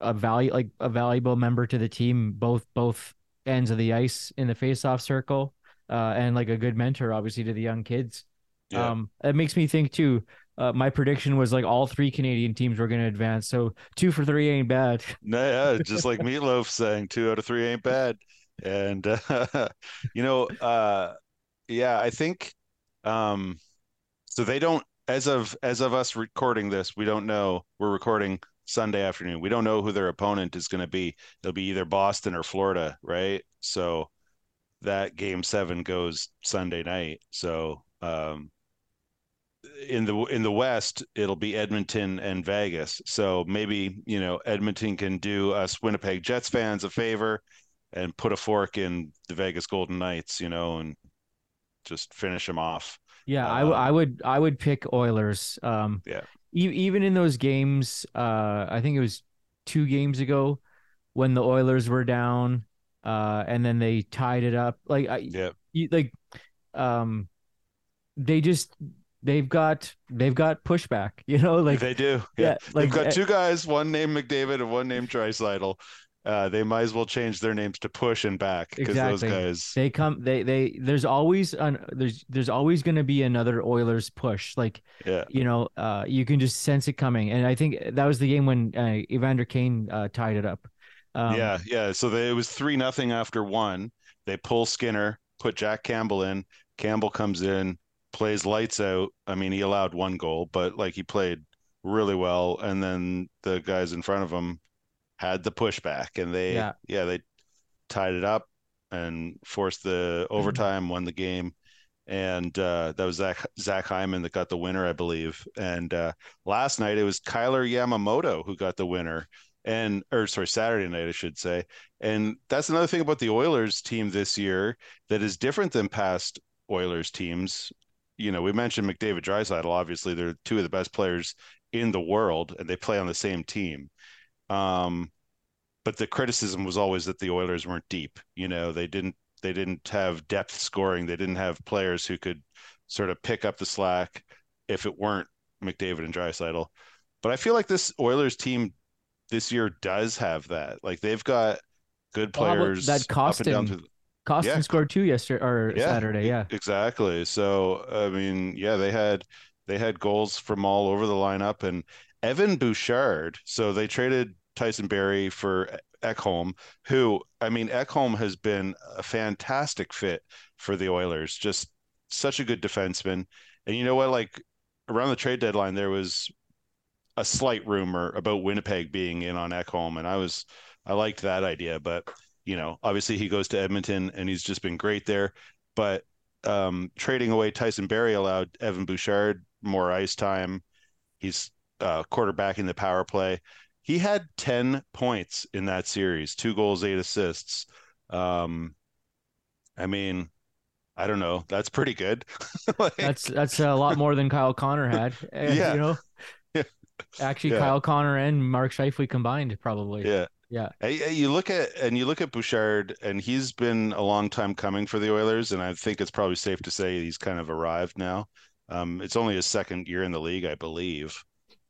a value like a valuable member to the team, both both ends of the ice in the face-off circle. Uh, and like a good mentor, obviously, to the young kids. Yeah. Um, it makes me think too. Uh, my prediction was like all three Canadian teams were going to advance, so two for three ain't bad. No, yeah, just like Meatloaf saying two out of three ain't bad. And uh, you know, uh yeah, I think um so they don't as of as of us recording this, we don't know. We're recording Sunday afternoon. We don't know who their opponent is going to be. It'll be either Boston or Florida, right? So that game 7 goes Sunday night. So um in the in the West, it'll be Edmonton and Vegas. So maybe you know Edmonton can do us Winnipeg Jets fans a favor and put a fork in the Vegas Golden Knights, you know, and just finish them off. Yeah, Um, I would I would pick Oilers. Um, Yeah. Even in those games, uh, I think it was two games ago when the Oilers were down, uh, and then they tied it up. Like I, Yeah, you, like, um, they just they've got they've got pushback. You know, like they do. yeah, Yeah, like they've got uh, two guys, one named McDavid and one named Draisaitl. Uh, they might as well change their names to Push and Back because those guys. they come they they there's always an there's there's always going to be another Oilers push. Like Yeah, you know, uh, you can just sense it coming. And I think that was the game when uh, Evander Kane uh, tied it up. Um, yeah, yeah. So they, it was three nothing after one. They pull Skinner, put Jack Campbell in. Campbell comes in, plays lights out. I mean, he allowed one goal, but like he played really well. And then the guys in front of him had the pushback, and they Yeah. yeah they tied it up and forced the overtime, won the game. And uh, that was Zach Zach Hyman that got the winner, I believe. And uh, last night it was Kailer Yamamoto who got the winner, and or sorry, Saturday night I should say. And that's another thing about the Oilers team this year that is different than past Oilers teams. You know, we mentioned McDavid Draisaitl. Obviously, they're two of the best players in the world, and they play on the same team. Um, but the criticism was always that the Oilers weren't deep. You know, they didn't they didn't have depth scoring. They didn't have players who could sort of pick up the slack if it weren't McDavid and Draisaitl. but I feel like this Oilers team this year does have that. Like they've got good Well, players that and down Kostin? through- Kostin Yeah. scored two yesterday or Yeah, Saturday. Yeah. exactly. So I mean, yeah, they had they had goals from all over the lineup, and Evan Bouchard. So they traded Tyson Barrie for Ekholm, who I mean, Ekholm has been a fantastic fit for the Oilers. Just such a good defenseman. And you know what? Like around the trade deadline, there was a slight rumor about Winnipeg being in on Ekholm, and I was I liked that idea, but you know, obviously he goes to Edmonton and he's just been great there. But um, trading away Tyson Barrie allowed Evan Bouchard more ice time. He's uh, quarterbacking the power play. He had 10 points in that series, two goals, eight assists. Um, I mean, I don't know. That's pretty good. Like, That's that's a lot more than Kyle Connor had. eh, Yeah. You know. Yeah. Actually, Yeah. Kyle Connor and Mark Scheifele combined, probably. yeah. Yeah. You look at and you look at Bouchard, and he's been a long time coming for the Oilers, and I think it's probably safe to say he's kind of arrived now. Um, it's only his second year in the league, I believe,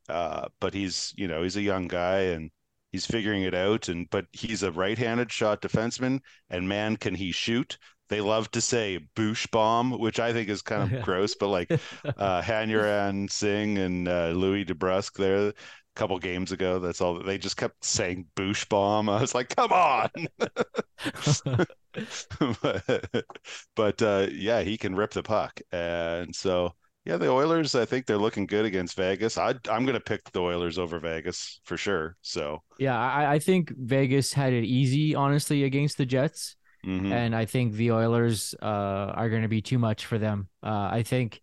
uh, but he's you know he's a young guy and he's figuring it out. And but he's a right-handed shot defenseman, and man, can he shoot! They love to say "boosh bomb," which I think is kind of gross, but like uh, Harnarayan Singh and uh, Louis DeBrusk there a couple games ago. That's all they just kept saying "boosh bomb." I was like, "Come on!" but but, uh, yeah, he can rip the puck, and so yeah, the Oilers. I think they're looking good against Vegas. I I'm gonna pick the Oilers over Vegas for sure. So Yeah, I, I think Vegas had it easy, honestly, against the Jets. mhm. and I think the Oilers uh, are going to be too much for them. Uh, I think,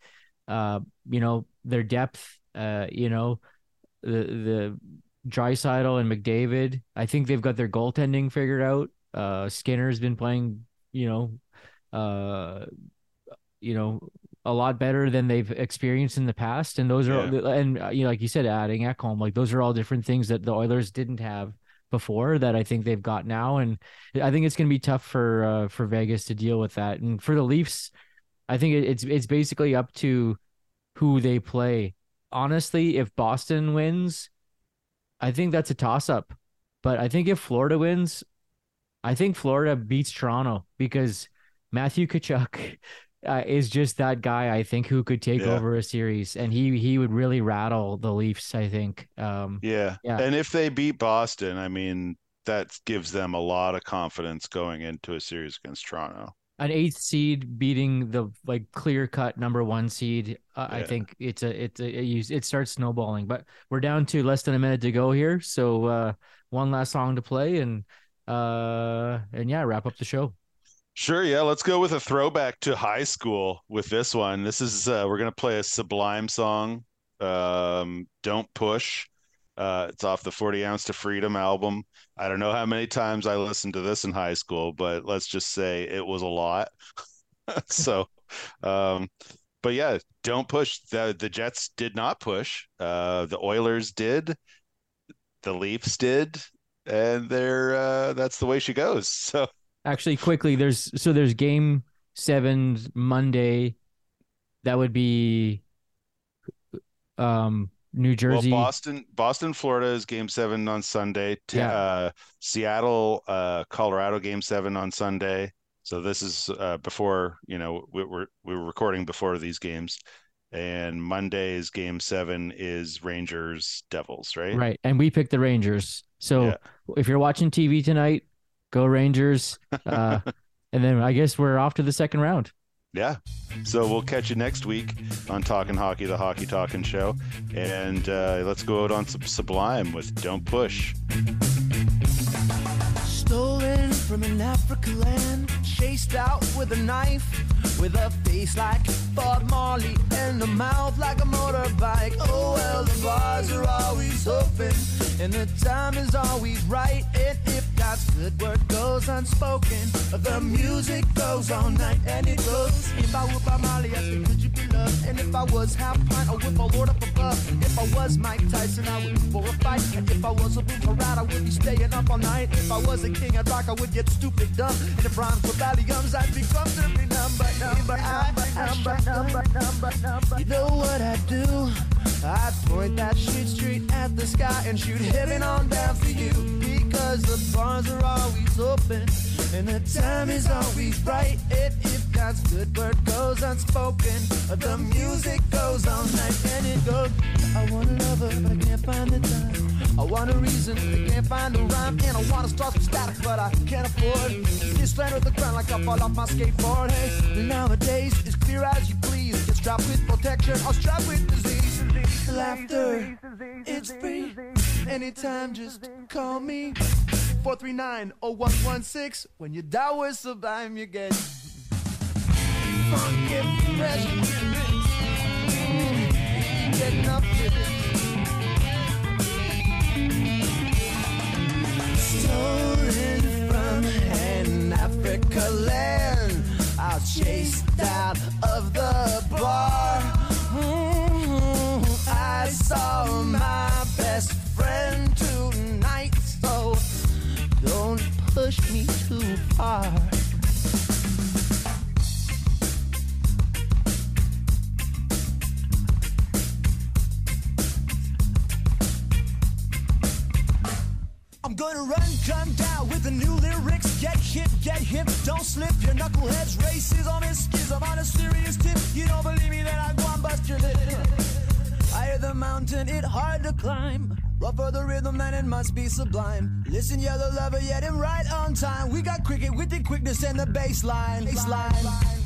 uh, you know, their depth, uh, you know, the the Draisaitl and McDavid. I think they've got their goaltending figured out. Uh, Skinner's been playing, you know, uh, you know, a lot better than they've experienced in the past. And those are, and uh, you know, like you said, adding Ekholm, like those are all different things that the Oilers didn't have before that I think they've got now, and I think it's going to be tough for uh, for Vegas to deal with that. And for the Leafs, I think it's it's basically up to who they play. Honestly, if Boston wins, I think that's a toss up. But I think if Florida wins, I think Florida beats Toronto because Matthew Tkachuk uh, is just that guy. I think who could take Yeah. over a series, and he he would really rattle the Leafs. I think. Um, yeah, Yeah. and if they beat Boston, I mean that gives them a lot of confidence going into a series against Toronto. an eighth seed beating the like clear cut number one seed. Uh, I think it's a it's a, it, it starts snowballing. But we're down to less than a minute to go here, so uh, one last song to play and uh and yeah, wrap up the show. Sure, yeah. Let's go with a throwback to high school with this one. This is uh, we're gonna play a Sublime song. Um, Don't push. Uh, it's off the 40 ounce to freedom album. I don't know how many times I listened to this in high school, but let's just say it was a lot. so, um, but yeah, don't push. The the Jets did not push. Uh, the Oilers did. The Leafs did, and they're uh, that's the way she goes. So. Actually, quickly, there's so there's game seven Monday. That would be um New Jersey. Well, Boston, Boston, Florida is Game Seven on Sunday. Yeah. uh, Seattle, uh, Colorado, Game Seven on Sunday. So this is uh, before you know we were we were recording before these games, and Monday's Game Seven is Rangers Devils, right? Right. And we picked the Rangers. So Yeah. if you're watching TV tonight, go Rangers. Uh, and then I guess we're off to the second round. Yeah. So we'll catch you next week on Talking Hockey, the Hockey Talking Show, and uh, let's go out on some Sublime with "Don't Push." Stolen from an Africa land, chased out with a knife, with a face like Bob Marley and a mouth like a motorbike. Oh well, the bars are always open, and the time is always right. And if God's good word goes unspoken, the music goes all night and it goes. If I were Bob Marley, I think could you be loved? And if I was half pint, I would my Lord up above. If I was Mike Tyson, I would be for a fight. And if I was a parade, I would be staying up all night. If I was a king of rock, I would get stupid dumb. And if rhymes were Valiums, I'd be comfortably numb. But number, number, number, number, number, number. You know what I'd do? I'd point that shit straight at the sky and shoot heaven on down for you. Because the bars are always open and the time is always right. And if God's good word goes unspoken, the music goes all night and it goes. I want a lover, but I can't find the time. I want a reason, but can't find a rhyme. And I want to start some static, but I can't afford. This land with the ground like I fall off my skateboard. Hey, nowadays, it's clear as you please. Get strapped with protection or strapped with disease. Laughter, it's free. Anytime, just call me. 439-0116. When you die with Sublime, you get funky fresh. Get enough Stolen from an Africa land. I chased out of the bar. Mm, I saw my best friend tonight, so don't push me too far. Gonna run, come down with the new lyrics. Get hip, get hip, don't slip. Your knuckleheads races on his skis. I'm on a serious tip. You don't believe me, then I go and bust your lip. Higher the mountain, it hard to climb. Rougher the rhythm, and it must be sublime. Listen, you're the lover, yet him right on time. We got cricket with the quickness and the bass line. Bass line.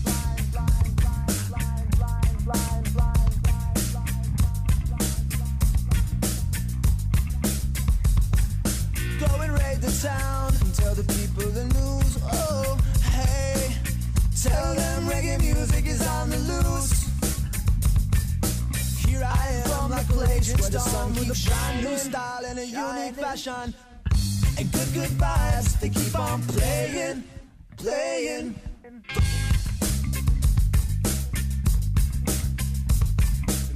Stone a new style and a unique fashion. And good, good vibes, they keep on playing, playing.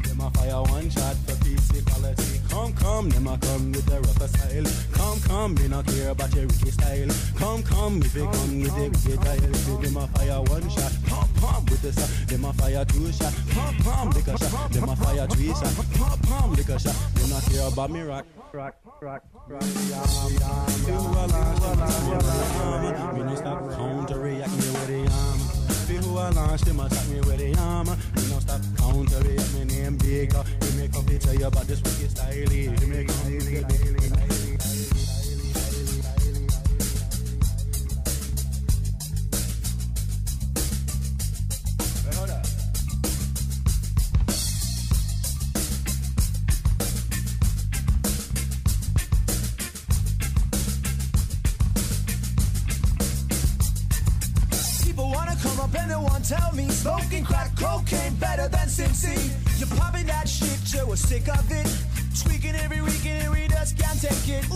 Them a fire one shot for peace equality. Come, come, them a come with the rougher style. Come, come, me not care about your wicked style. Come, come, if you come with the wicked style. Them a fire one shot, pump, pump with the shot. Them a fire two shot, pump, pump, lick a shot. Them a fire three shot, pump, pump, lick a shot. Not care about me rock, rock, rock, rock. A a me no stop counter react me with the arm. Fi who a launch, them attack me with the arm. Me no stop counter react me name bigger. You make tell you about this wicked style. You make up sick of it. Tweaking every week and we just can't take it.